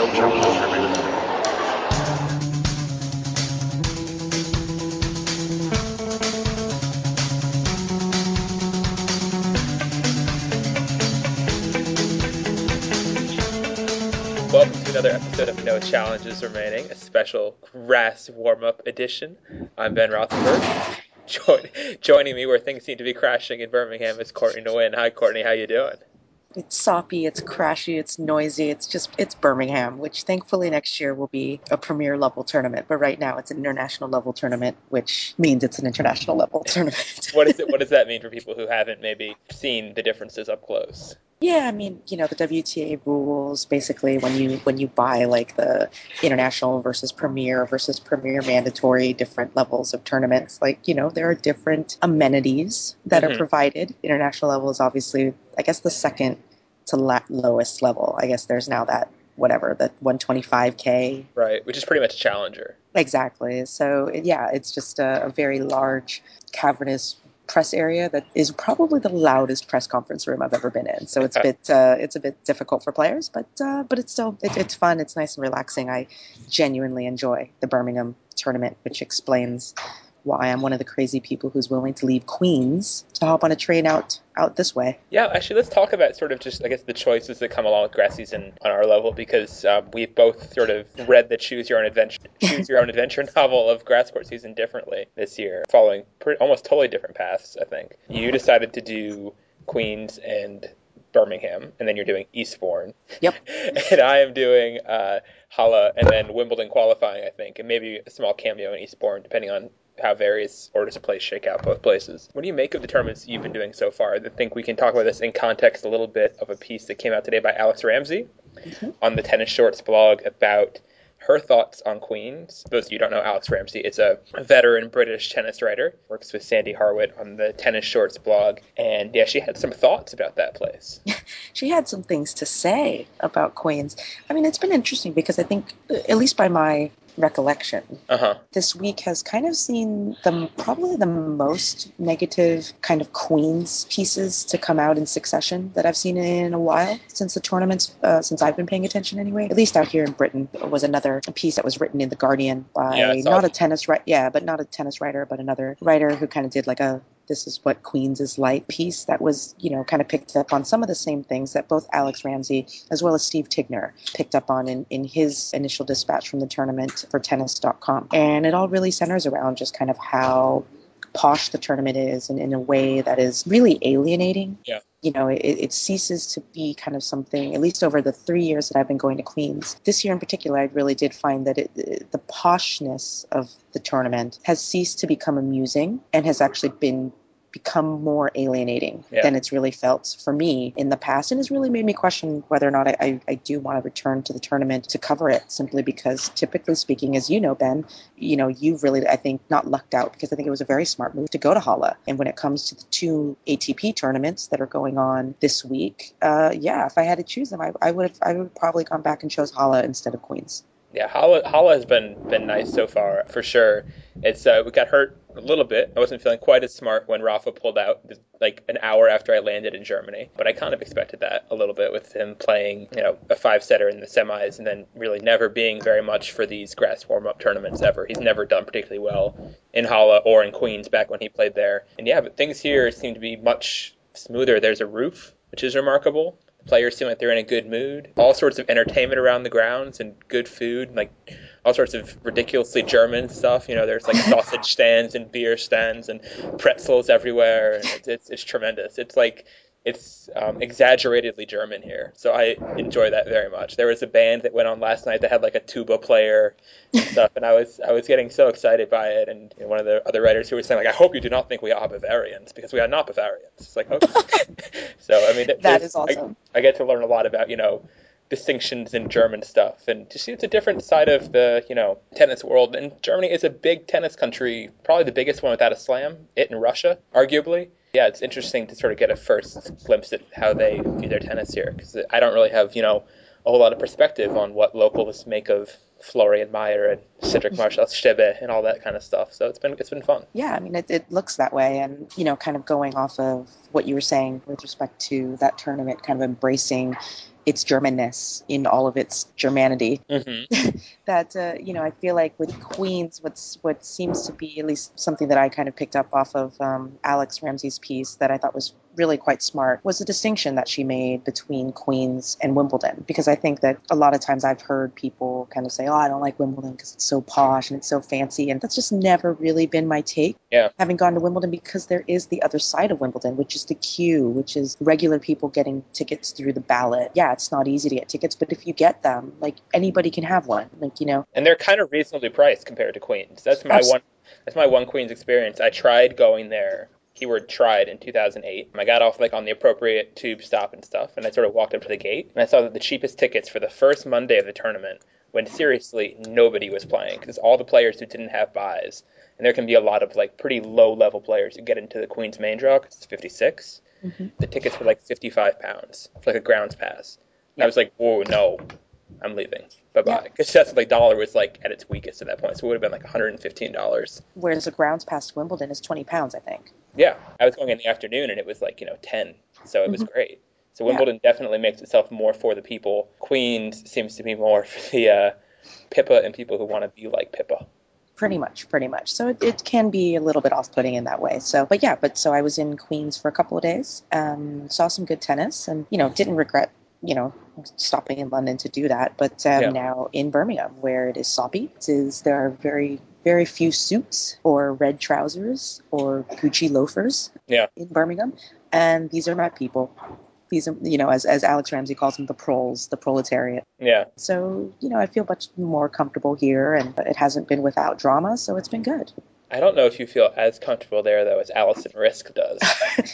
Welcome to another episode of No Challenges Remaining, a special grass warm-up edition. I'm Ben Rothenberg. Join, joining me where things seem to be crashing in Birmingham is Courtney Nguyen. Hi, Courtney. How you doing? It's soppy, it's crashy, it's noisy, it's just it's Birmingham, which thankfully next year will be a premier level tournament. But right now it's an international level tournament, which means it's an international level tournament. What is it? What does that mean for people who haven't maybe seen the differences up close? Yeah, I mean, you know, the WTA rules basically when you when you buy like the international versus premier versus premier mandatory different levels of tournaments, like, you know, there are different amenities that Mhm. are provided. International level is obviously I guess the second to la- lowest level. I guess there's now that whatever, the 125k Right, which is pretty much a Challenger. Exactly. So yeah, it's just a, a very large, cavernous press area that is probably the loudest press conference room I've ever been in. So it's a bit uh, it's a bit difficult for players, but uh, but it's still it, it's fun. It's nice and relaxing. I genuinely enjoy the Birmingham tournament, which explains why I'm one of the crazy people who's willing to leave Queens to hop on a train out out this way. Yeah, actually, let's talk about sort of just, I guess, the choices that come along with grass season on our level because um, we've both sort of read the Choose Your Own Adventure, Choose Your Own Adventure novel of grass court season differently this year, following pretty, almost totally different paths. I think you decided to do Queens and Birmingham, and then you're doing Eastbourne. Yep. and I am doing uh, Halle and then Wimbledon qualifying, I think, and maybe a small cameo in Eastbourne, depending on how various orders of place shake out both places. What do you make of the tournaments you've been doing so far? I think we can talk about this in context a little bit of a piece that came out today by Alix Ramsay Mhm. on the Tennis Shorts blog about her thoughts on Queens. Those of you who don't know Alix Ramsay, it's a veteran British tennis writer, works with Sandy Harwitt on the Tennis Shorts blog, and yeah, she had some thoughts about that place. she had some things to say about Queens. I mean, it's been interesting because I think, at least by my recollection, Uh huh. this week has kind of seen the probably the most negative kind of Queens pieces to come out in succession that I've seen in a while since the tournaments, uh, since I've been paying attention anyway. At least out here in Britain was another piece that was written in the Guardian by Yeah, not a tennis writer, yeah, but not a tennis writer, but another writer who kind of did like a this is what Queens is like piece that was, you know, kind of picked up on some of the same things that both Alix Ramsay as well as Steve Tignor picked up on in, in his initial dispatch from the tournament for tennis.com. And it all really centers around just kind of how posh the tournament is and in a way that is really alienating. Yeah. You know, it, it ceases to be kind of something, at least over the three years that I've been going to Queens. This year in particular, I really did find that it, the poshness of the tournament has ceased to become amusing and has actually been become more alienating Yeah. than it's really felt for me in the past and has really made me question whether or not I, I, I do want to return to the tournament to cover it simply because typically speaking as you know ben you know you've really i think not lucked out because i think it was a very smart move to go to Halle. and when it comes to the two atp tournaments that are going on this week uh, yeah if i had to choose them i, I would have i would have probably gone back and chose Halle instead of queens Yeah, Halle, Halle has been been nice so far for sure. It's uh, we got hurt a little bit. I wasn't feeling quite as smart when Rafa pulled out like an hour after I landed in Germany, but I kind of expected that a little bit with him playing you know a five setter in the semis and then really never being very much for these grass warm up tournaments ever. He's never done particularly well in Halle or in Queens back when he played there. And yeah, but things here seem to be much smoother. There's a roof, which is remarkable. The Players seem like they're in a good mood. All sorts of entertainment around the grounds and good food, like all sorts of ridiculously German stuff. You know, there's like sausage stands and beer stands and pretzels everywhere, and it's it's, it's tremendous. It's like it's um, exaggeratedly German here, so I enjoy that very much. There was a band that went on last night that had like a tuba player and stuff, and I was I was getting so excited by it. And you know, one of the other writers who was saying like, I hope you do not think we are Bavarians because we are not Bavarians. It's like okay. so I mean that is awesome I, I get to learn a lot about you know distinctions in German stuff, and see it's a different side of the you know tennis world. And Germany is a big tennis country, probably the biggest one without a slam. It and Russia, arguably. Yeah, it's interesting to sort of get a first glimpse at how they view their tennis here, because I don't really have you know a whole lot of perspective on what locals make of Florian Mayer and Cedric-Marcel Stebe and all that kind of stuff. So it's been it's been fun. yeah, I mean, it, it looks that way. And, you know, kind of going off of what you were saying with respect to that tournament, kind of embracing its Germanness, in all of its Germanity. hmm that uh, you know, I feel like with Queens, what's what seems to be at least something that I kind of picked up off of um, Alix Ramsay's piece that I thought was really quite smart was the distinction that she made between Queens and Wimbledon. Because I think that a lot of times I've heard people kind of say, "Oh, I don't like Wimbledon because it's so posh and it's so fancy," and that's just never really been my take. Yeah. Having gone to Wimbledon because there is the other side of Wimbledon, which is the queue, which is regular people getting tickets through the ballot. Yeah, it's not easy to get tickets, but if you get them, like anybody can have one. Like you know, And they're kind of reasonably priced compared to Queens. That's my Abs- one. That's my one Queens experience. I tried going there. Keyword tried in 2008. I got off like on the appropriate tube stop and stuff, and I sort of walked up to the gate, and I saw that the cheapest tickets for the first Monday of the tournament, when seriously nobody was playing, because all the players who didn't have buys, and there can be a lot of like pretty low level players who get into the Queens main draw because it's 56. Mhm. The tickets were like 55 pounds for like a grounds pass. And I was like, whoa, no, I'm leaving. Bye bye. Yeah. Because that's like dollar was like at its weakest at that point, so it would have been like 115 dollars. whereas the grounds past Wimbledon is twenty pounds, I think. Yeah, I was going in the afternoon and it was like you know 10, so it was great. So Yeah. Wimbledon definitely makes itself more for the people. Queens seems to be more for the uh, Pippa and people who want to be like Pippa. Pretty much, pretty much. So it, it can be a little bit off-putting in that way. So, but yeah, but so I was in Queens for a couple of days, um, saw some good tennis, and you know didn't regret you know stopping in London to do that. But um, Yeah. now in Birmingham, where it is soppy, it is there are very very few suits or red trousers or Gucci loafers Yeah. in Birmingham, and these are my people. These are you know as as Alix Ramsay calls them the proles, the proletariat. Yeah, So, you know, I feel much more comfortable here and it hasn't been without drama, so it's been good. I don't know if you feel as comfortable there though as Alison Riske does.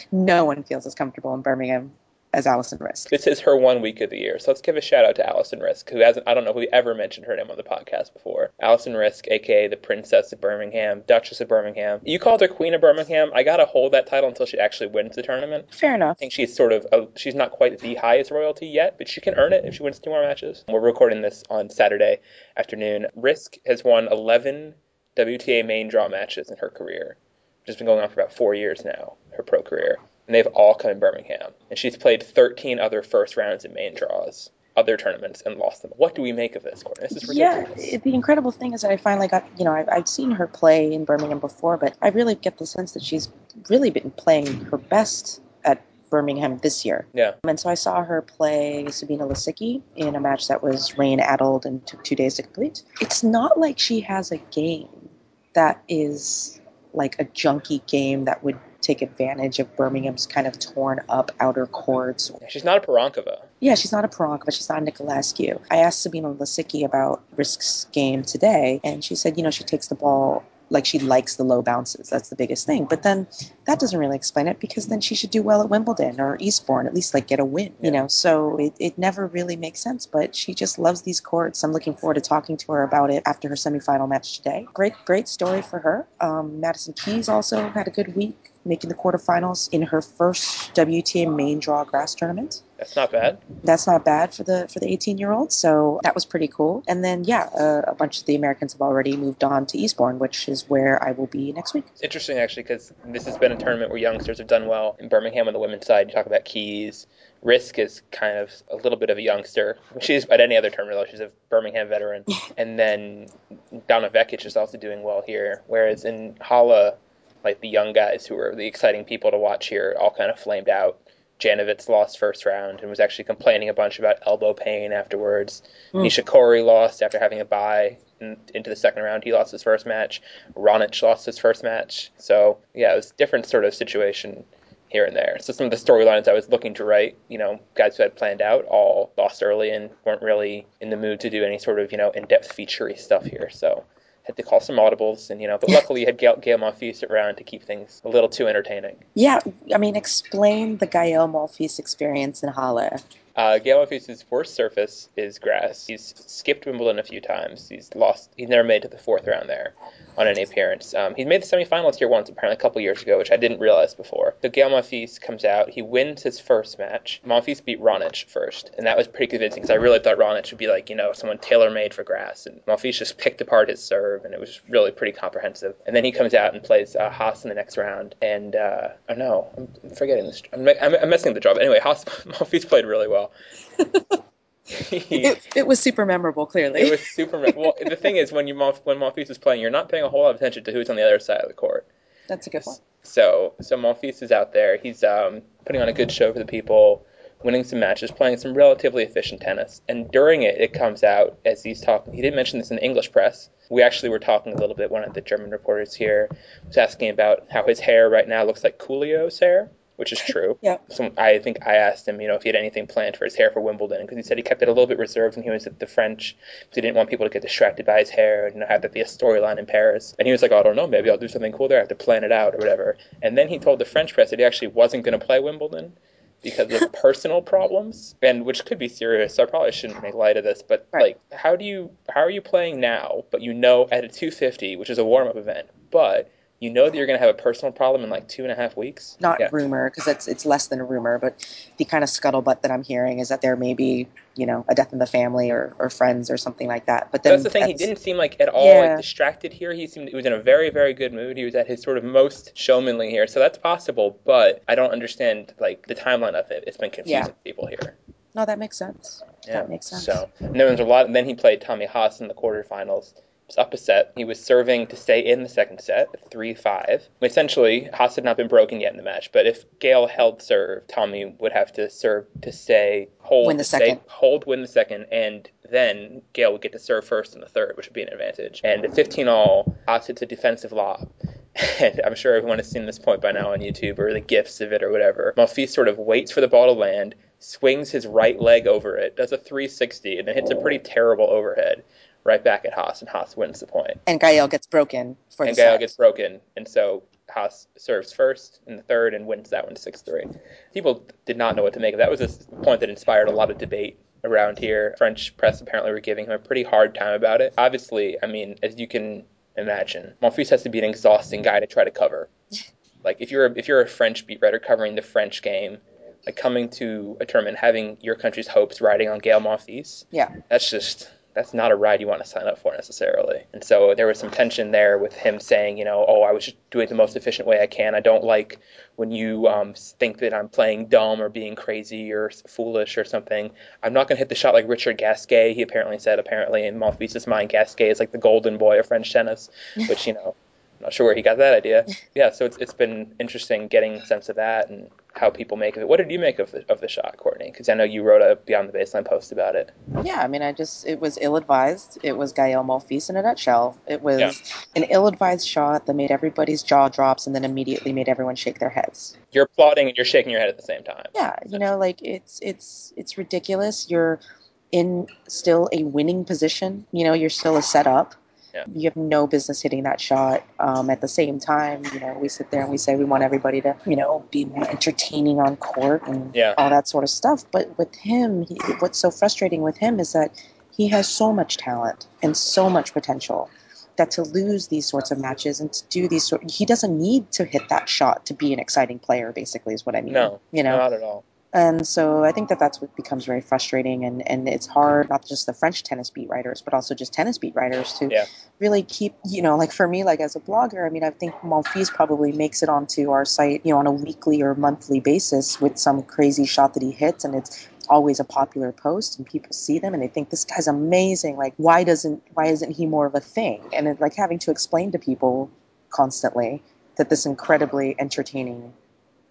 No one feels as comfortable in Birmingham as Alison Riske. this is her one week of the year, so let's give a shout out to Alison Riske, who hasn't. I don't know if we ever mentioned her name on the podcast before. Alison Riske, aka the Princess of Birmingham, Duchess of Birmingham. You called her Queen of Birmingham. I gotta hold that title until she actually wins the tournament. Fair enough. I think she's sort of a, she's not quite the highest royalty yet, but she can earn it if she wins two more matches. We're recording this on Saturday afternoon. Riske has won 11 WTA main draw matches in her career, which has been going on for about four years now, her pro career, and they've all come in Birmingham. And she's played 13 other first rounds in main draws, other tournaments, and lost them. What do we make of this, Courtney? This is Yeah, ridiculous. it- the incredible thing is that I finally got, you know, I, I've seen her play in Birmingham before, but I really get the sense that she's really been playing her best at Birmingham this year. Yeah. And so I saw her play Sabine Lisicki in a match that was rain addled and took two days to complete. It's not like she has a game that is like a junky game that would take advantage of Birmingham's kind of torn up outer courts. She's not a Pironkova. Yeah, she's not a but she's not a Nicolescu. I asked Sabine Lisicki about Riske's game today, and she said, you know, she takes the ball like she likes the low bounces. That's the biggest thing. But then that doesn't really explain it because then she should do well at Wimbledon or Eastbourne, at least like get a win, you know. So it, it never really makes sense. But she just loves these courts. I'm looking forward to talking to her about it after her semifinal match today. Great, great story for her. Um, Madison Keys also had a good week, making the quarterfinals in her first WTA main draw grass tournament That's not bad. that's not bad for the for the 18 year old so that was pretty cool and then yeah uh, a bunch of the americans have already moved on to eastbourne which is where i will be next week It's interesting actually because this has been a tournament where youngsters have done well. In Birmingham on the women's side, you talk about Keys. Riske is kind of a little bit of a youngster. She's at any other tournament though. She's a Birmingham veteran. and then Donna Vekic is also doing well here. Whereas in Halle, like the young guys who were the exciting people to watch here, all kind of flamed out. Janowicz lost first round and was actually complaining a bunch about elbow pain afterwards. Mm. Nishikori lost after having a bye in, into the second round. He lost his first match. Raonic lost his first match. So yeah, it was a different sort of situation here and there. So some of the storylines I was looking to write, you know, guys who had planned out all lost early and weren't really in the mood to do any sort of you know in-depth featurey stuff here. So had to call some audibles, and you know, but luckily you had Gael, Gael Monfils around to keep things a little too entertaining. yeah i mean explain the gael monfils experience in halle Uh, Gael Monfils' worst surface is grass. He's skipped Wimbledon a few times. He's lost. He's never made to the fourth round there on any appearance. Um, he made the semifinals here once, apparently a couple years ago, which I didn't realize before. So Gael Monfils comes out. He wins his first match. Monfils beat Raonic first, and that was pretty convincing because I really thought Raonic would be like you know someone tailor made for grass, and Monfils just picked apart his serve, and it was really pretty comprehensive. And then he comes out and plays uh, Haas in the next round, and uh, oh no, I'm forgetting this. I'm, I'm, I'm messing up the job. Anyway, Haas Monfils played really well. Well. It, it was super memorable, clearly. it was super. Well, the thing is, when you when Monfils is playing, you're not paying a whole lot of attention to who's on the other side of the court. That's a good one. So so Monfils is out there. He's um, putting on a good show for the people, winning some matches, playing some relatively efficient tennis. And during it, it comes out as he's talking. He didn't mention this in the English press. We actually were talking a little bit. One of the German reporters here was asking about how his hair right now looks like Coolio's hair, which is true. Yeah. So I think I asked him, you know, if he had anything planned for his hair for Wimbledon, because he said he kept it a little bit reserved when he was at the French, because he didn't want people to get distracted by his hair and have that be a storyline in Paris. And he was like, oh, I don't know, maybe I'll do something cool there. I have to plan it out or whatever. And then he told the French press that he actually wasn't going to play Wimbledon because of personal problems, and which could be serious. So I probably shouldn't make light of this, but Right. like, how do you, how are you playing now? But you know, at a 250, which is a warm up event, but you know that you're going to have a personal problem in like two and a half weeks. Not Yeah. rumor, because it's it's less than a rumor, but the kind of scuttlebutt that I'm hearing is that there may be, you know, a death in the family or, or friends or something like that. But then That's the thing. He didn't seem like at all Yeah. like distracted here. He seemed he was in a very very good mood. He was at his sort of most showmanly here, so that's possible. But I don't understand like the timeline of it. It's been confusing Yeah. to people here. No, that makes sense. Yeah. That makes sense. So and there was a lot. And then he played Tommy Haas in the quarterfinals. He was up a set. He was serving to stay in the second set, three five. Essentially, Haas had not been broken yet in the match. But if Gael held serve, Tommy would have to serve to stay, hold, Win the stay- second. hold, win the second, and then Gael would get to serve first in the third, which would be an advantage. And at 15 all, Haas hits a defensive lob. And I'm sure everyone has seen this point by now on YouTube or the gifs of it or whatever. Monfils sort of waits for the ball to land, swings his right leg over it, does a 360, and then hits a pretty terrible overhead right back at Haas, and Haas wins the point. And Gael gets broken for And the Gael gets broken, and so Haas serves first in the third and wins that one 6 3. People did not know what to make of that. was a point that inspired a lot of debate around here. French press apparently were giving him a pretty hard time about it. Obviously, I mean, as you can imagine, Monfils has to be an exhausting guy to try to cover. Like if you're a, if you're a French beat writer covering the French game, like coming to a tournament having your country's hopes riding on Gael Monfils, Yeah. that's just that's not a ride you want to sign up for necessarily. And so there was some tension there with him saying, you know, oh, I was just doing the most efficient way I can. I don't like when you um, think that I'm playing dumb or being crazy or foolish or something. I'm not going to hit the shot like Richard Gasquet. He apparently said, apparently in Monfils' mind, Gasquet is like the golden boy of French tennis, which you know. I'm not sure where he got that idea. Yeah, so it's, it's been interesting getting a sense of that and how people make of it. What did you make of the, of the shot, Courtney? Because I know you wrote a Beyond the Baseline post about it. Yeah, I mean, I just, it was ill advised. It was Gael Monfils in a nutshell. It was Yeah. an ill advised shot that made everybody's jaw drops and then immediately made everyone shake their heads. You're applauding and you're shaking your head at the same time. Yeah, you know, like it's it's it's ridiculous. You're in still a winning position. You know, you're still a setup. Yeah. You have no business hitting that shot. Um, at the same time, you know, we sit there and we say we want everybody to, you know, be more entertaining on court and Yeah. all that sort of stuff. But with him, he, what's so frustrating with him is that he has so much talent and so much potential that to lose these sorts of matches and to do these sort, he doesn't need to hit that shot to be an exciting player. Basically, is what I mean. No, you know. not at all. And so I think that that's what becomes very frustrating, and, and it's hard not just the French tennis beat writers, but also just tennis beat writers to Yeah. really keep, you know, like for me, like as a blogger, I mean, I think Monfils probably makes it onto our site, you know, on a weekly or monthly basis with some crazy shot that he hits, and it's always a popular post, and people see them and they think this guy's amazing. Like, why doesn't why isn't he more of a thing? And it's like having to explain to people constantly that this incredibly entertaining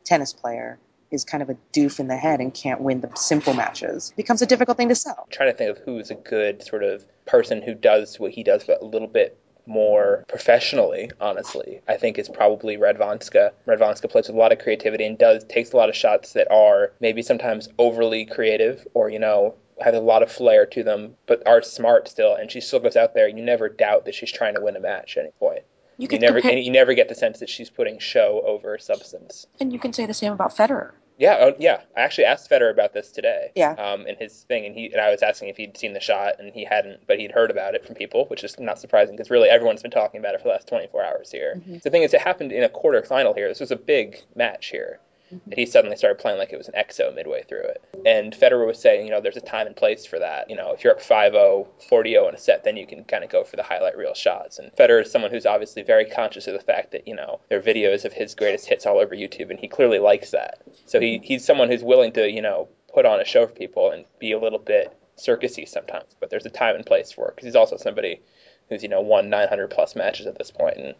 tennis player is kind of a doof in the head and can't win the simple matches becomes a difficult thing to sell. I'm trying to think of who's a good sort of person who does what he does, but a little bit more professionally, honestly. I think is probably Radwanska. Radwanska plays with a lot of creativity and does takes a lot of shots that are maybe sometimes overly creative or, you know, have a lot of flair to them, but are smart still, and she still goes out there. You never doubt that she's trying to win a match at any point. You You never, compare, you never get the sense that she's putting show over substance. and you can say the same about Federer. Yeah, oh, yeah. I actually asked Federer about this today. Yeah. Um, in his thing, and he and I was asking if he'd seen the shot, and he hadn't, but he'd heard about it from people, which is not surprising because really everyone's been talking about it for the last 24 hours here. Mhm. The thing is, it happened in a quarterfinal here. This was a big match here. And he suddenly started playing like it was an EXO midway through it. And Federer was saying, you know, there's a time and place for that. You know, if you're up 5-0, 40-0 in a set, then you can kind of go for the highlight reel shots. And Federer is someone who's obviously very conscious of the fact that, you know, there are videos of his greatest hits all over YouTube, and he clearly likes that. So he, he's someone who's willing to, you know, put on a show for people and be a little bit circusy sometimes. But there's a time and place for it because he's also somebody who's you know won 900 plus matches at this point, and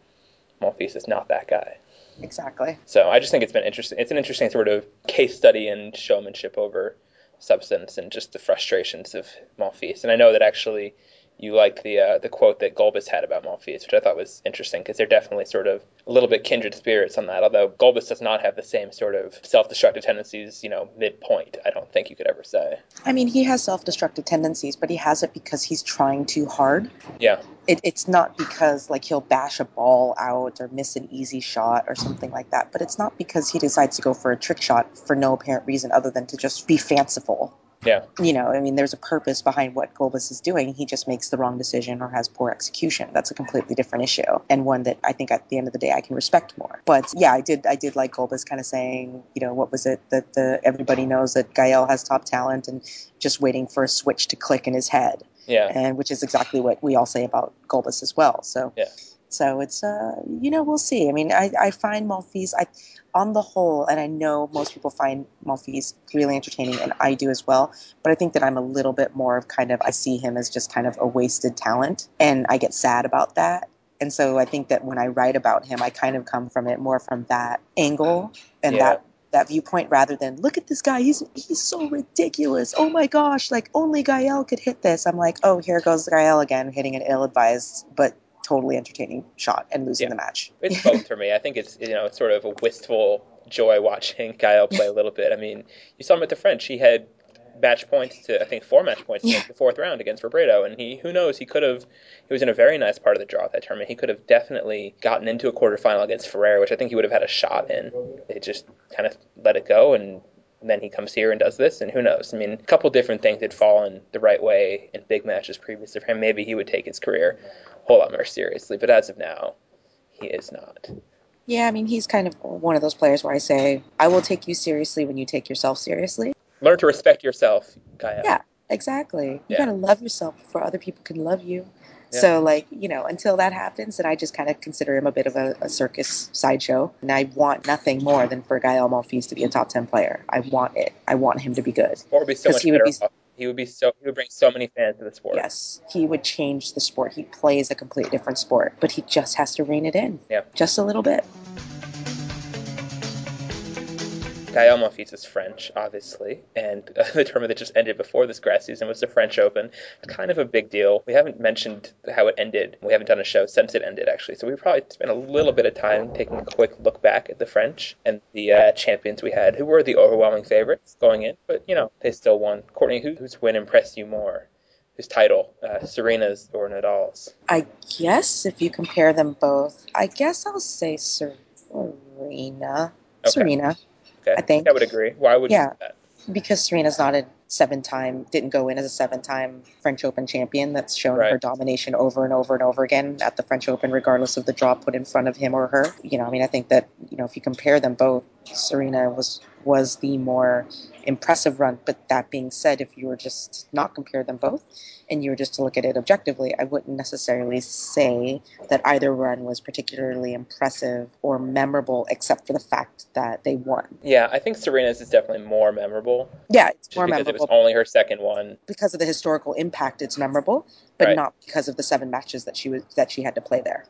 Monfils is not that guy. Exactly. So I just think it's been interesting. It's an interesting sort of case study in showmanship over substance and just the frustrations of Monfils. And I know that actually you liked the uh, the quote that Gulbis had about Monfils, which I thought was interesting because they're definitely sort of a little bit kindred spirits on that. Although Gulbis does not have the same sort of self-destructive tendencies, you know, midpoint. I don't think you could ever say. I mean, he has self-destructive tendencies, but he has it because he's trying too hard. Yeah. It, it's not because like he'll bash a ball out or miss an easy shot or something like that. But it's not because he decides to go for a trick shot for no apparent reason other than to just be fanciful. Yeah. You know, I mean, there's a purpose behind what Gulbis is doing. He just makes the wrong decision or has poor execution. That's a completely different issue and one that I think at the end of the day I can respect more. But yeah, I did I did like Gulbis kind of saying, you know, what was it that the everybody knows that Gael has top talent and just waiting for a switch to click in his head. Yeah. And which is exactly what we all say about Gulbis as well. So Yeah. So it's uh you know we'll see. I mean I, I find Monfils I on the whole, and I know most people find Monfils really entertaining, and I do as well. But I think that I'm a little bit more of kind of I see him as just kind of a wasted talent, and I get sad about that. And so I think that when I write about him, I kind of come from it more from that angle and Yeah. that that viewpoint rather than look at this guy he's he's so ridiculous oh my gosh like only Gael could hit this i'm like oh here goes Gael again hitting an ill-advised but totally entertaining shot and losing Yeah. the match It's both for me. I think it's you know it's sort of a wistful joy watching Gael play a little bit. I mean, you saw him at the French. He had match points to I think four match points in the fourth round against Robredo, and he who knows he could have he was in a very nice part of the draw at that tournament. He could have definitely gotten into a quarterfinal against Ferrer, which I think he would have had a shot in. They just kind of let it go and. Then he comes here and does this, and who knows? I mean, a couple different things had fallen the right way in big matches previously for him. Maybe he would take his career a whole lot more seriously, but as of now, he is not. Yeah, I mean, he's kind of one of those players where I say, I will take you seriously when you take yourself seriously. Learn to respect yourself, Gaia. Yeah, exactly. You Yeah. gotta love yourself before other people can love you. Yeah. So, like, you know, until that happens, then I just kind of consider him a bit of a, a circus sideshow. And I want nothing more than for Gael Monfils to be a top 10 player. I want it. I want him to be good. Or be so much he would be- off. He would be so he would bring so many fans to the sport. Yes, he would change the sport. He plays a completely different sport, but he just has to rein it in. Yeah. Just a little bit. Monfils is French, obviously, and uh, the tournament that just ended before this grass season was the French Open. Kind of a big deal. We haven't mentioned how it ended. We haven't done a show since it ended, actually. So we probably spent a little bit of time taking a quick look back at the French and the uh, champions we had, who were the overwhelming favorites going in, but you know they still won. Courtney, who, whose win impressed you more? Whose title, uh, Serena's or Nadal's? I guess if you compare them both, I guess I'll say Serena. Okay. Serena. Okay, I think- I would agree. Why would Yeah. you say that? because Serena's not a seven time didn't go in as a seven time French Open champion that's shown Right. her domination over and over and over again at the French Open regardless of the draw put in front of him or her. You know, I mean I think that, you know, if you compare them both, Serena was was the more impressive run. But that being said, if you were just not compare them both and you were just to look at it objectively, I wouldn't necessarily say that either run was particularly impressive or memorable except for the fact that they won. Yeah, I think Serena's is definitely more memorable, Yeah, it's more because memorable it was only her second one. because of the historical impact it's memorable but Right. not because of the seven matches that she was that she had to play there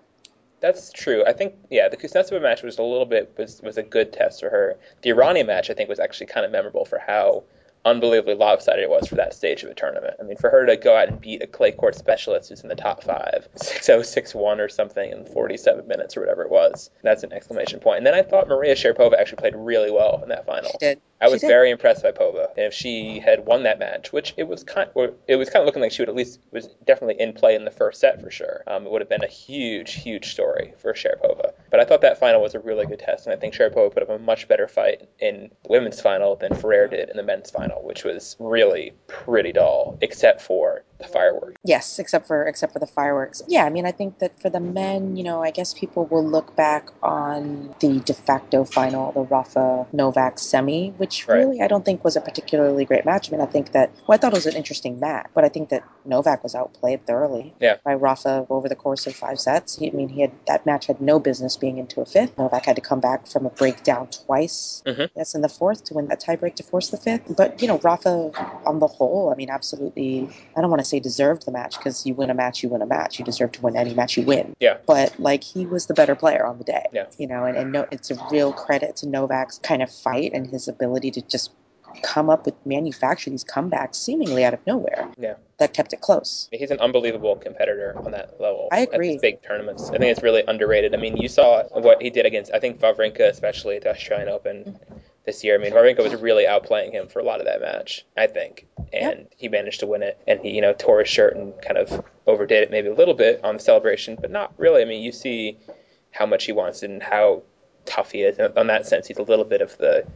That's true. I think yeah, the Kuznetsova match was a little bit was was a good test for her. The Errani match I think was actually kind of memorable for how unbelievably lopsided it was for that stage of a tournament. I mean, for her to go out and beat a clay court specialist who's in the top five, 6-0, 6-1 or something in 47 minutes or whatever it was, that's an exclamation point. And then I thought Maria Sharapova actually played really well in that final. she did I was very impressed by Pova. And if she had won that match, which it was kind, or it was kind of looking like she would at least was definitely in play in the first set for sure. Um, it would have been a huge, huge story for Sharapova. But I thought that final was a really good test, and I think Sharapova put up a much better fight in the women's final than Ferrer did in the men's final, which was really pretty dull, except for the fireworks. Yes, except for except for the fireworks. Yeah, I mean, I think that for the men, you know, I guess people will look back on the de facto final, the Rafa Novak semi, which Right. really I don't think was a particularly great match. I mean, I think that well, I thought it was an interesting match, but I think that Novak was outplayed thoroughly Yeah. by Rafa over the course of five sets. He, I mean, he had that match had no business being into a fifth. Novak had to come back from a breakdown twice. Mhm. That's in the fourth to win that tiebreak to force the fifth. But you know, Rafa on the whole, I mean, absolutely. I don't want to say deserved the match because you win a match, you win a match. You deserve to win any match you win. Yeah. But like he was the better player on the day. Yeah. You know, and, and no, it's a real credit to Novak's kind of fight and his ability to just come up with manufacture these comebacks seemingly out of nowhere. Yeah. That kept it close. He's an unbelievable competitor on that level. I agree. big tournaments. I think it's really underrated. I mean, you saw what he did against, I think, Wawrinka, especially at the Australian Open mm-hmm. This year. I mean, Wawrinka was really outplaying him for a lot of that match, I think. And he managed to win it. And he, you know, tore his shirt and kind of overdid it maybe a little bit on the celebration, but not really. I mean, you see how much he wants it and how tough he is. And on that sense, he's a little bit of the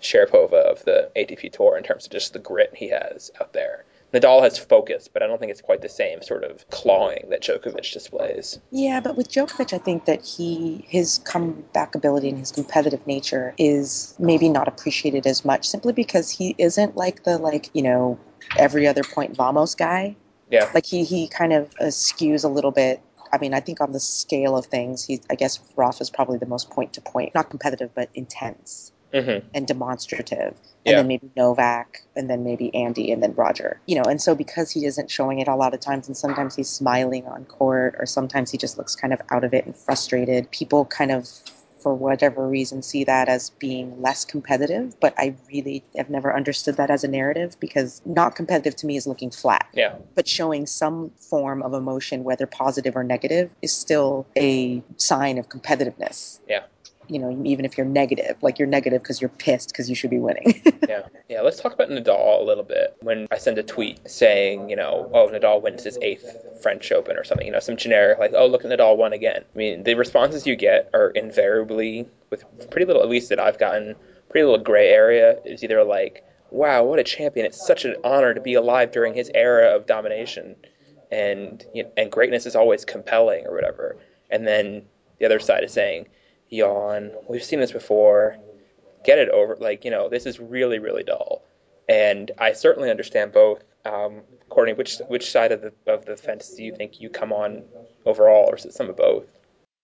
Sharapova of the ATP Tour in terms of just the grit he has out there. Nadal has focus, but I don't think it's quite the same sort of clawing that Djokovic displays. Yeah, but with Djokovic, I think that he his comeback ability and his competitive nature is maybe not appreciated as much, simply because he isn't like the like you know every other point Vamos guy. Yeah. Like he he kind of uh, skews a little bit. I mean, I think on the scale of things, he I guess Rafa's probably the most point to point, not competitive, but intense hmm and demonstrative. Yeah. And then maybe Novak, and then maybe Andy, and then Roger. You know, and so because he isn't showing it a lot of times, and sometimes he's smiling on court, or sometimes he just looks kind of out of it and frustrated, people kind of, for whatever reason, see that as being less competitive. But I really have never understood that as a narrative because not competitive to me is looking flat. Yeah. But showing some form of emotion, whether positive or negative, is still a sign of competitiveness. Yeah. You know, even if you're negative, like you're negative because you're pissed because you should be winning. Yeah. Yeah. Let's talk about Nadal a little bit. When I send a tweet saying, you know, oh, Nadal wins his eighth French Open or something, you know, some generic like, oh, look, Nadal won again. I mean, the responses you get are invariably, with pretty little, at least that I've gotten, pretty little gray area. It's either like, wow, what a champion. It's such an honor to be alive during his era of domination. And, you know, and greatness is always compelling or whatever. And then the other side is saying, yawn, we've seen this before get it over. Like, you know, this is really, really dull. And I certainly understand both. Um, Courtney, which which side of the of the fence do you think you come on overall, or is it some of both?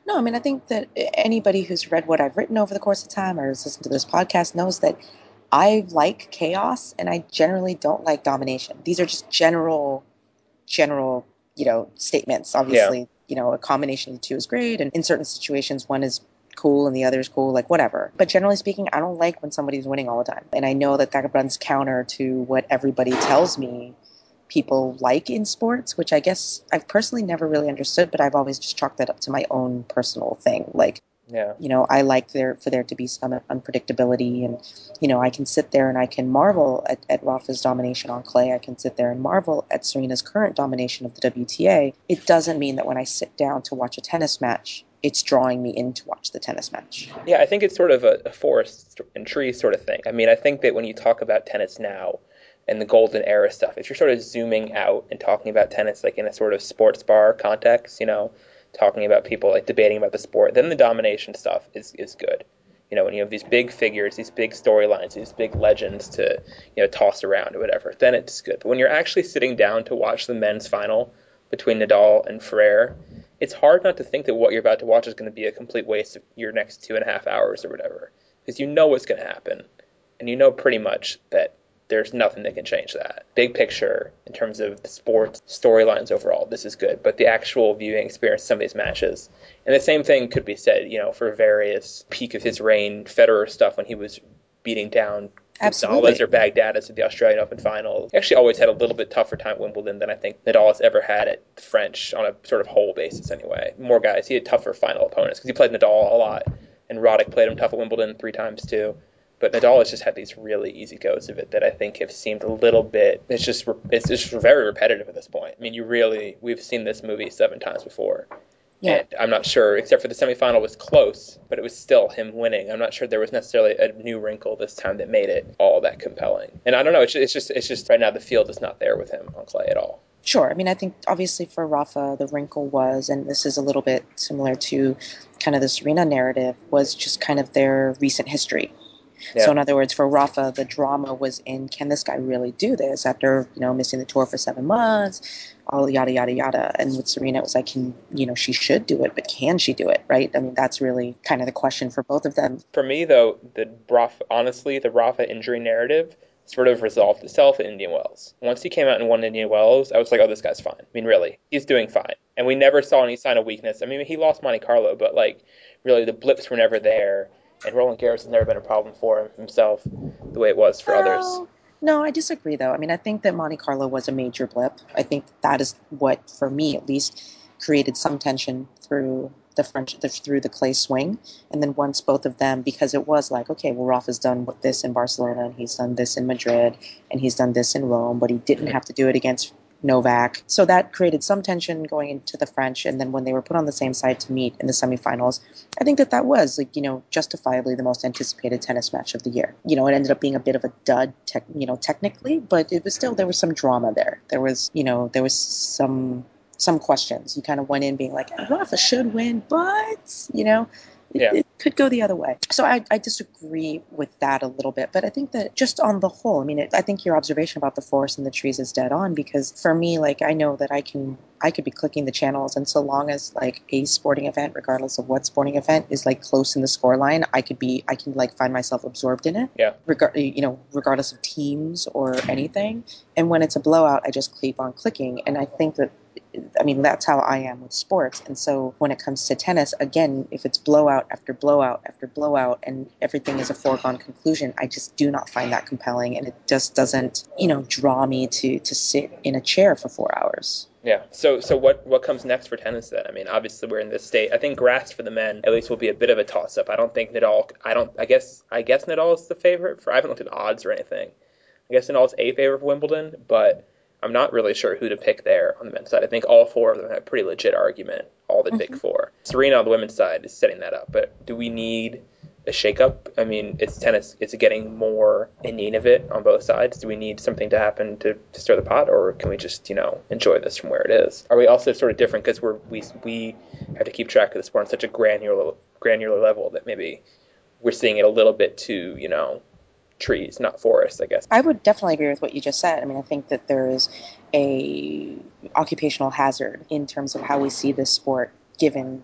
No, I mean, I think that anybody who's read what I've written over the course of time or has listened to this podcast knows that I like chaos and I generally don't like domination. These are just general, general, you know, statements. Obviously, you know, a combination of the two is great, and in certain situations, one is cool and the other is cool, like whatever. But generally speaking, I don't like when somebody's winning all the time, and I know that that runs counter to what everybody tells me people like in sports, which I guess I've personally never really understood, but I've always just chalked that up to my own personal thing. Like, Yeah, you know, I like there for there to be some unpredictability, and you know, I can sit there and I can marvel at, at Rafa's domination on clay. I can sit there and marvel at Serena's current domination of the WTA. It doesn't mean that when I sit down to watch a tennis match, it's drawing me in to watch the tennis match. yeah. I think it's sort of a, a forest and tree sort of thing. I mean, I think that when you talk about tennis now and the golden era stuff, if you're sort of zooming out and talking about tennis like in a sort of sports bar context, you know, talking about people like debating about the sport, then the domination stuff is is good. You know, when you have these big figures, these big storylines, these big legends to you know toss around or whatever, then it's good. But when you're actually sitting down to watch the men's final between Nadal and Ferrer, it's hard not to think that what you're about to watch is going to be a complete waste of your next two and a half hours or whatever, because you know what's going to happen, and you know pretty much that there's nothing that can change that. Big picture, in terms of the sports storylines overall, this is good. But the actual viewing experience, some of these matches, and the same thing could be said, you know, for various peak of his reign Federer stuff when he was beating down Absolutely. Gonzalez or Baghdatis at the Australian Open final. He actually always had a little bit tougher time at Wimbledon than I think Nadal has ever had at French on a sort of whole basis anyway. More guys, he had tougher final opponents because he played Nadal a lot, and Roddick played him tough at Wimbledon three times too. But Nadal has just had these really easy goes of it that I think have seemed a little bit. It's just it's just very repetitive at this point. I mean, you really we've seen this movie seven times before. Yeah. And I'm not sure, except for the semifinal was close, but it was still him winning. I'm not sure there was necessarily a new wrinkle this time that made it all that compelling. And I don't know, it's just, it's just, it's just right now the field is not there with him on clay at all. Sure. I mean, I think obviously for Rafa, the wrinkle was, and this is a little bit similar to kind of the Serena narrative, was just kind of their recent history. Yeah. So in other words, for Rafa, the drama was in can this guy really do this after you know missing the tour for seven months, all yada yada yada. And with Serena, it was like, can you know she should do it, but can she do it? Right? I mean, that's really kind of the question for both of them. For me, though, the Rafa, honestly, the Rafa injury narrative sort of resolved itself in Indian Wells. Once he came out and won Indian Wells, I was like, oh, this guy's fine. I mean, really, he's doing fine. And we never saw any sign of weakness. I mean, he lost Monte Carlo, but like, really, the blips were never there. And Roland Garros has never been a problem for him himself, the way it was for others. No, I disagree though. I mean, I think that Monte Carlo was a major blip. I think that is what, for me at least, created some tension through the French the, through the clay swing. And then once both of them, because it was like, okay, well, Rafa's done this in Barcelona, and he's done this in Madrid, and he's done this in Rome, but he didn't have to do it against Novak. So that created some tension going into the French. And then when they were put on the same side to meet in the semifinals, I think that that was like you know justifiably the most anticipated tennis match of the year. You know, it ended up being a bit of a dud, tech, you know, technically, but it was still there was some drama there. There was you know there was some some questions. You kind of went in being like Rafa should win, but you know. Yeah. it could go the other way. So I, I disagree with that a little bit, but I think that just on the whole, I mean, it, I think your observation about the forest and the trees is dead on because for me, like I know that I can I could be clicking the channels, and so long as like a sporting event, regardless of what sporting event, is like close in the score line, I could be I can like find myself absorbed in it. Yeah. Regard you know regardless of teams or anything. And when it's a blowout, I just keep on clicking, and I think that. I mean, that's how I am with sports. And so when it comes to tennis, again, if it's blowout after blowout after blowout and everything is a foregone conclusion, I just do not find that compelling. And it just doesn't, you know, draw me to, to sit in a chair for four hours. Yeah. So so what what comes next for tennis then? I mean, obviously we're in this state. I think grass for the men at least will be a bit of a toss up. I don't think Nadal. I don't. I guess I guess Nadal is the favorite for. I haven't looked at odds or anything. I guess Nadal's a favorite for Wimbledon, but I'm not really sure who to pick there on the men's side. I think all four of them have a pretty legit argument. All the big mm-hmm. four. Serena on the women's side is setting that up. But do we need a shakeup? I mean, it's tennis. Is it getting more in need of it on both sides? Do we need something to happen to, to stir the pot, or can we just you know enjoy this from where it is? Are we also sort of different because we're we we have to keep track of the sport on such a granular granular level that maybe we're seeing it a little bit too you know trees, not forests, I guess. I would definitely agree with what you just said. I mean, I think that there is a occupational hazard in terms of how we see this sport given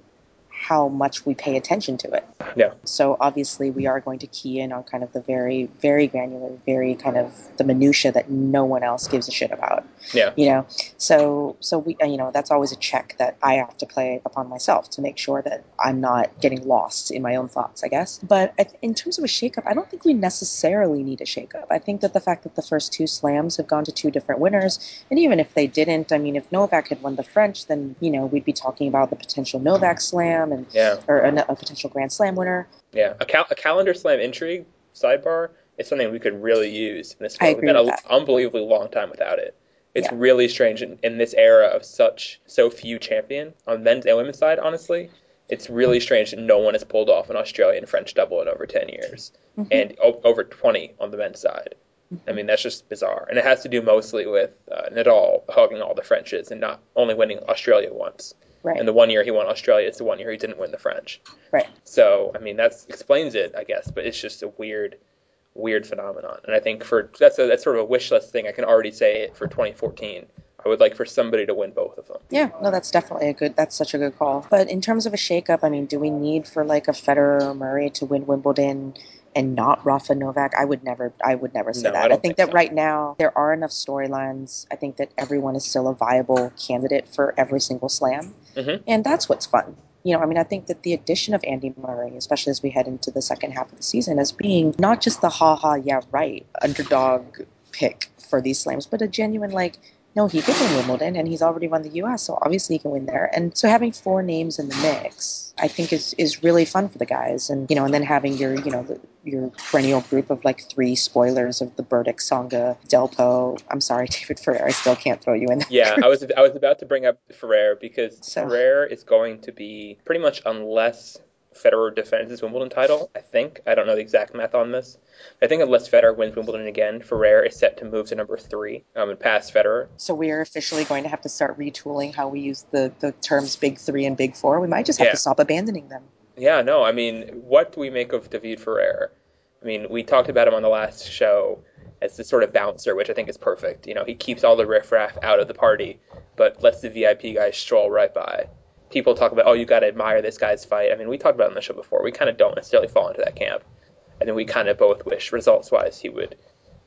how much we pay attention to it. Yeah. So obviously we are going to key in on kind of the very, very granular, very kind of the minutia that no one else gives a shit about. Yeah. You know, so so we, uh, you know, that's always a check that I have to play upon myself to make sure that I'm not getting lost in my own thoughts, I guess. But in terms of a shakeup, I don't think we necessarily need a shakeup. I think that the fact that the first two slams have gone to two different winners, and even if they didn't, I mean, if Novak had won the French, then you know we'd be talking about the potential Novak Slam and Yeah. or a, a potential Grand Slam winner. Yeah. A, cal- a calendar slam intrigue sidebar is something we could really use in this I sport. We've agree been an unbelievably long time without it. It's Yeah. really strange in, in this era of such so few champion on men's and women's side. Honestly, it's really strange that no one has pulled off an Australian French double in over ten years, Mhm. and o- over twenty on the men's side. I mean, that's just bizarre, and it has to do mostly with uh, Nadal hugging all the Frenches and not only winning Australia once. Right. And the one year he won Australia, it's the one year he didn't win the French. Right. So I mean that explains it, I guess, but it's just a weird, weird phenomenon. And I think for that's a, that's sort of a wish list thing. I can already say it for 2014. I would like for somebody to win both of them. Yeah, no, that's definitely a good. That's such a good call. But in terms of a shakeup, I mean, do we need for like a Federer or Murray to win Wimbledon and not Rafa Novak? I would never. I would never say No, that. I, don't think, think that so. right now there are enough storylines. I think that everyone is still a viable candidate for every single slam, Mhm. and that's what's fun. You know, I mean, I think that the addition of Andy Murray, especially as we head into the second half of the season, as being not just the ha ha yeah right underdog pick for these slams, but a genuine like no, he could win Wimbledon, and he's already won the U.S., so obviously he can win there. And so having four names in the mix, I think is is really fun for the guys. And you know, and then having your you know the, your perennial group of like three spoilers of the Berdych, Tsonga, Delpo. I'm sorry, David Ferrer, I still can't throw you in there. Yeah, I was I was about to bring up Ferrer because So- Ferrer is going to be pretty much unless Federer defends his Wimbledon title. I think I don't know the exact math on this. I think unless Federer wins Wimbledon again, Ferrer is set to move to number three um, and pass Federer. So we're officially going to have to start retooling how we use the, the terms big three and big four. We might just have Yeah. to stop abandoning them. Yeah, no, I mean, what do we make of David Ferrer? I mean, we talked about him on the last show as this sort of bouncer, which I think is perfect. You know, he keeps all the riffraff out of the party, but lets the VIP guys stroll right by. People talk about, oh, you got to admire this guy's fight. I mean, we talked about it on the show before. We kind of don't necessarily fall into that camp. I think we kind of both wish, results-wise, he would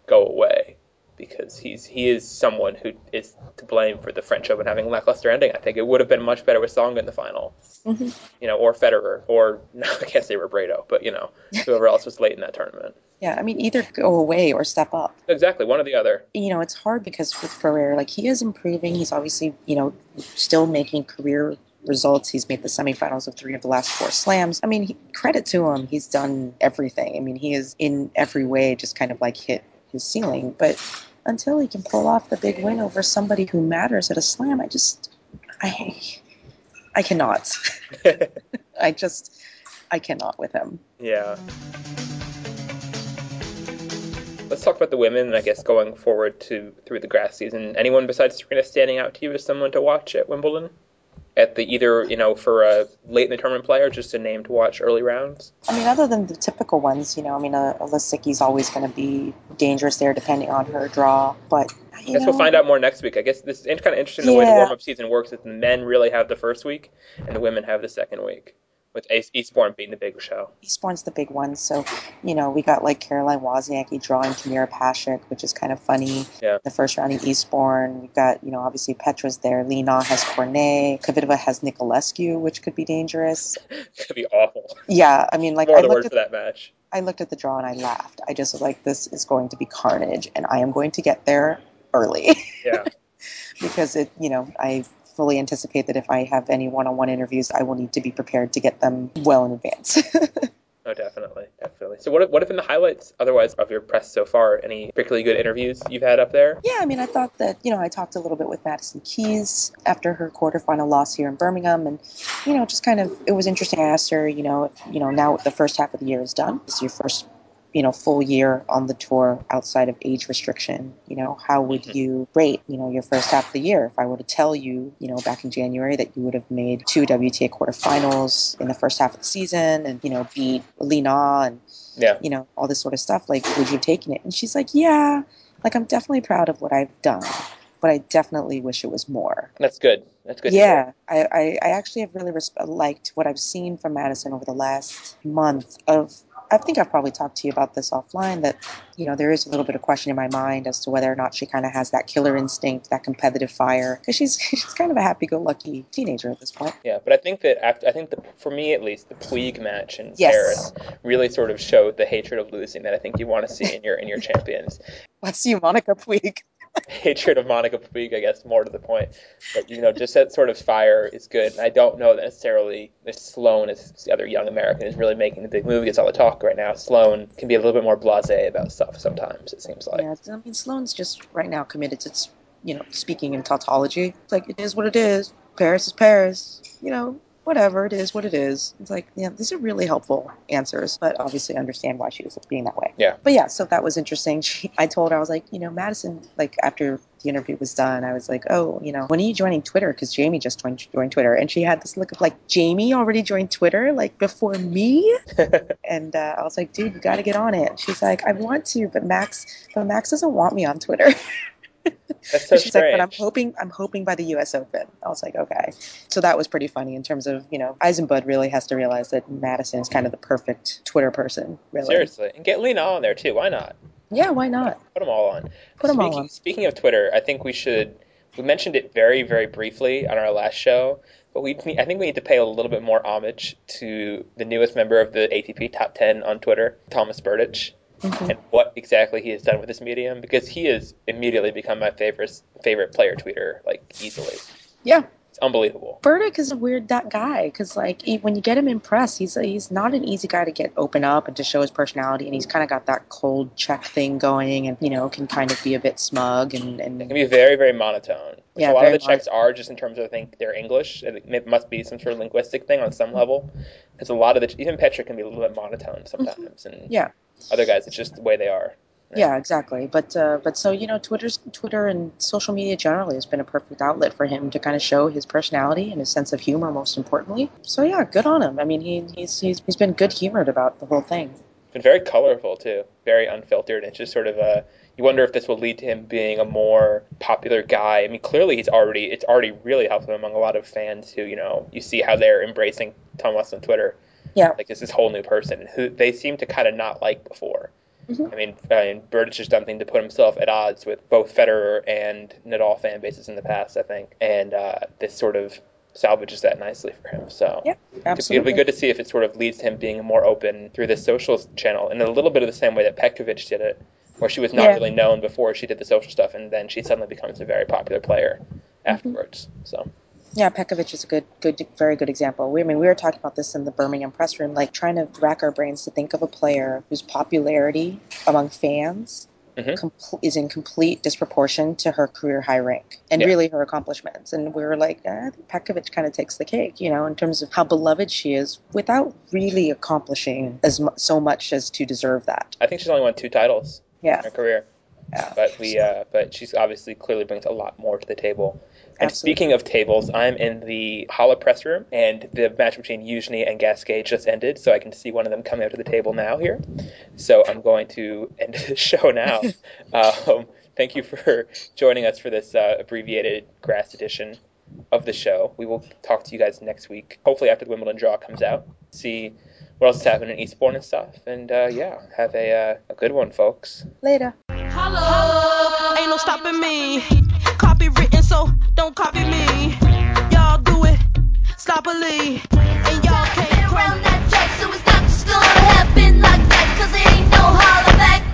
go away because he's he is someone who is to blame for the French Open having a lackluster ending. I think it would have been much better with Tsonga in the final, Mhm. you know, or Federer, or no, I can't say Robredo, but you know, whoever else was late in that tournament. Yeah, I mean, either go away or step up. Exactly, one or the other. you know, it's hard because with Ferrer, like he is improving. He's obviously, you know, still making career results. He's made the semifinals of three of the last four slams. I mean, he, credit to him. He's done everything. I mean, he is in every way just kind of like hit his ceiling. But until he can pull off the big win over somebody who matters at a slam, I just, I, I cannot. I just, I cannot with him. yeah. Let's talk about the women, and I guess going forward to through the grass season. Anyone besides Serena standing out to you as someone to watch at Wimbledon? At the either you know for a late in the tournament player, just a name to watch early rounds. I mean, other than the typical ones, you know, I mean, uh, Lisicki's always going to be dangerous there depending on her draw. But, I guess know, we'll find out more next week. I guess this is kind of interesting the way the warm up season works. Is the men really have the first week, and the women have the second week, with Eastbourne being the big show. Eastbourne's the big one. So, you know, we got like Caroline Wozniacki drawing Tamira Paszek, which is kind of funny. Yeah. The first round in Eastbourne. We've got, you know, obviously Petra's there. Li Na has Cornet. Kvitova has Niculescu, which could be dangerous. Could be awful. Yeah, I mean, like, More I looked, at, for that match. I looked at the draw and I laughed. I just was like, this is going to be carnage, and I am going to get there early. Yeah. because it, you know, I fully anticipate that if I have any one-on-one interviews, I will need to be prepared to get them well in advance. Oh, definitely, definitely. So, what have, what have been the highlights otherwise of your press so far? Any particularly good interviews you've had up there? yeah, I mean, I thought that, you know, I talked a little bit with Madison Keys after her quarterfinal loss here in Birmingham, and, you know, just kind of, it was interesting. I asked her, you know, you know, now the first half of the year is done. This is your first, you know, full year on the tour outside of age restriction. You know, how would Mhm. you rate, you know, your first half of the year? If I were to tell you, you know, back in January that you would have made two WTA quarterfinals in the first half of the season and, you know, beat Li Na and Yeah. you know, all this sort of stuff. Like, would you have taken it? And she's like, yeah, like I'm definitely proud of what I've done, but I definitely wish it was more. That's good. That's good. yeah, I, I, I actually have really res- liked what I've seen from Madison over the last month. Of I think I've probably talked to you about this offline. That you know there is a little bit of question in my mind as to whether or not she kind of has that killer instinct, that competitive fire, because she's she's kind of a happy-go-lucky teenager at this point. Yeah, but I think that after, I think the, for me at least, the Puig match in Yes. Paris really sort of showed the hatred of losing that I think you want to see in your in your champions. Let's see Monica Puig. hatred of Monica Puig, I guess, more to the point. But you know, just that sort of fire is good. And I don't know that necessarily that Sloane is the other young American is really making the big move. Gets all the talk right now. Sloane can be a little bit more blasé about stuff sometimes. It seems like. Yeah, I mean, Sloane's just right now committed to, you know, speaking in tautology. It's like, it is what it is. Paris is Paris. You know, whatever, it is what it is. It's like, yeah, these are really helpful answers, but obviously I understand why she was being that way. Yeah. But yeah, so that was interesting. She, I told her, I was like, you know, Madison, like, after the interview was done, I was like, oh, you know, when are you joining Twitter? Because Jamie just joined, joined Twitter. And she had this look of like, Jamie already joined Twitter, like, before me? And uh, I was like, dude, you got to get on it. She's like, I want to, but Max, but Max doesn't want me on Twitter. That's so She's like, but I'm hoping, I'm hoping by the U.S. Open. I was like, okay. So that was pretty funny in terms of, you know, Eisenbud really has to realize that Madison is kind of the perfect Twitter person, really. Seriously, and get Li Na on there too. Why not? Yeah, why not? Put them all on. Put them all speaking, on. Speaking of Twitter, I think we should. We mentioned it very, very briefly on our last show, but we I think we need to pay a little bit more homage to the newest member of the ATP Top 10 on Twitter, Thomas Berdych, Mhm. and what exactly he has done with this medium because he has immediately become my favorite favorite player tweeter, like easily. Yeah. Unbelievable. Berdych is a weird that guy because like he, when you get him in press, he's he's not an easy guy to get open up and to show his personality, and he's kind of got that cold Czech thing going, and you know can kind of be a bit smug and and It can be very, very monotone. Yeah, a lot of the Czechs are just in terms of I think they're English. It it must be some sort of linguistic thing on some level. Because a lot of the even Petra can be a little bit monotone sometimes, and Mm-hmm. yeah. other guys it's just the way they are. Yeah, exactly. But uh, but so you know, Twitter's Twitter and social media generally has been a perfect outlet for him to kind of show his personality and his sense of humor, most importantly. So yeah, good on him. I mean, he, he's he's he's been good humored about the whole thing. Been very colorful too, very unfiltered. It's just sort of a. You wonder if this will lead to him being a more popular guy. I mean, clearly he's already. It's already really helped him among a lot of fans who, you know, you see how they're embracing Tom West on Twitter. Yeah. Like this this whole new person who they seem to kind of not like before. Mhm. I mean, I mean, Berdych has done something to put himself at odds with both Federer and Nadal fan bases in the past, I think, and uh, this sort of salvages that nicely for him. So Yeah, It'll be good to see if it sort of leads to him being more open through the social channel in a little bit of the same way that Petkovic did it, where she was not Yeah. really known before she did the social stuff, and then she suddenly becomes a very popular player afterwards. So Yeah, Petkovic is a good, good, very good example. We, I mean, we were talking about this in the Birmingham press room, like trying to rack our brains to think of a player whose popularity among fans Mhm. compl- is in complete disproportion to her career high rank and Yeah. really her accomplishments. And we were like, eh, I think Petkovic kind of takes the cake, you know, in terms of how beloved she is, without really accomplishing as mu- so much as to deserve that. I think she's only won two titles Yeah, in her career, yeah. but we, uh, but she's obviously clearly brings a lot more to the table. And Absolutely. speaking of tables, I'm in the Halle press room, and the match between Yuzhny and Gasquet just ended, so I can see one of them coming out to the table now here. So I'm going to end the show now. um, thank you for joining us for this uh, abbreviated grass edition of the show. We will talk to you guys next week, hopefully after the Wimbledon draw comes out. See what else is happening in Eastbourne and stuff. And uh, yeah, have a, uh, a good one, folks. Later. Holla, ain't no stopping me. Copywritten, so don't copy me. Y'all do it, sloppily. And y'all can't around that track, so it's not just gonna happen like that. Cause it ain't no holler back.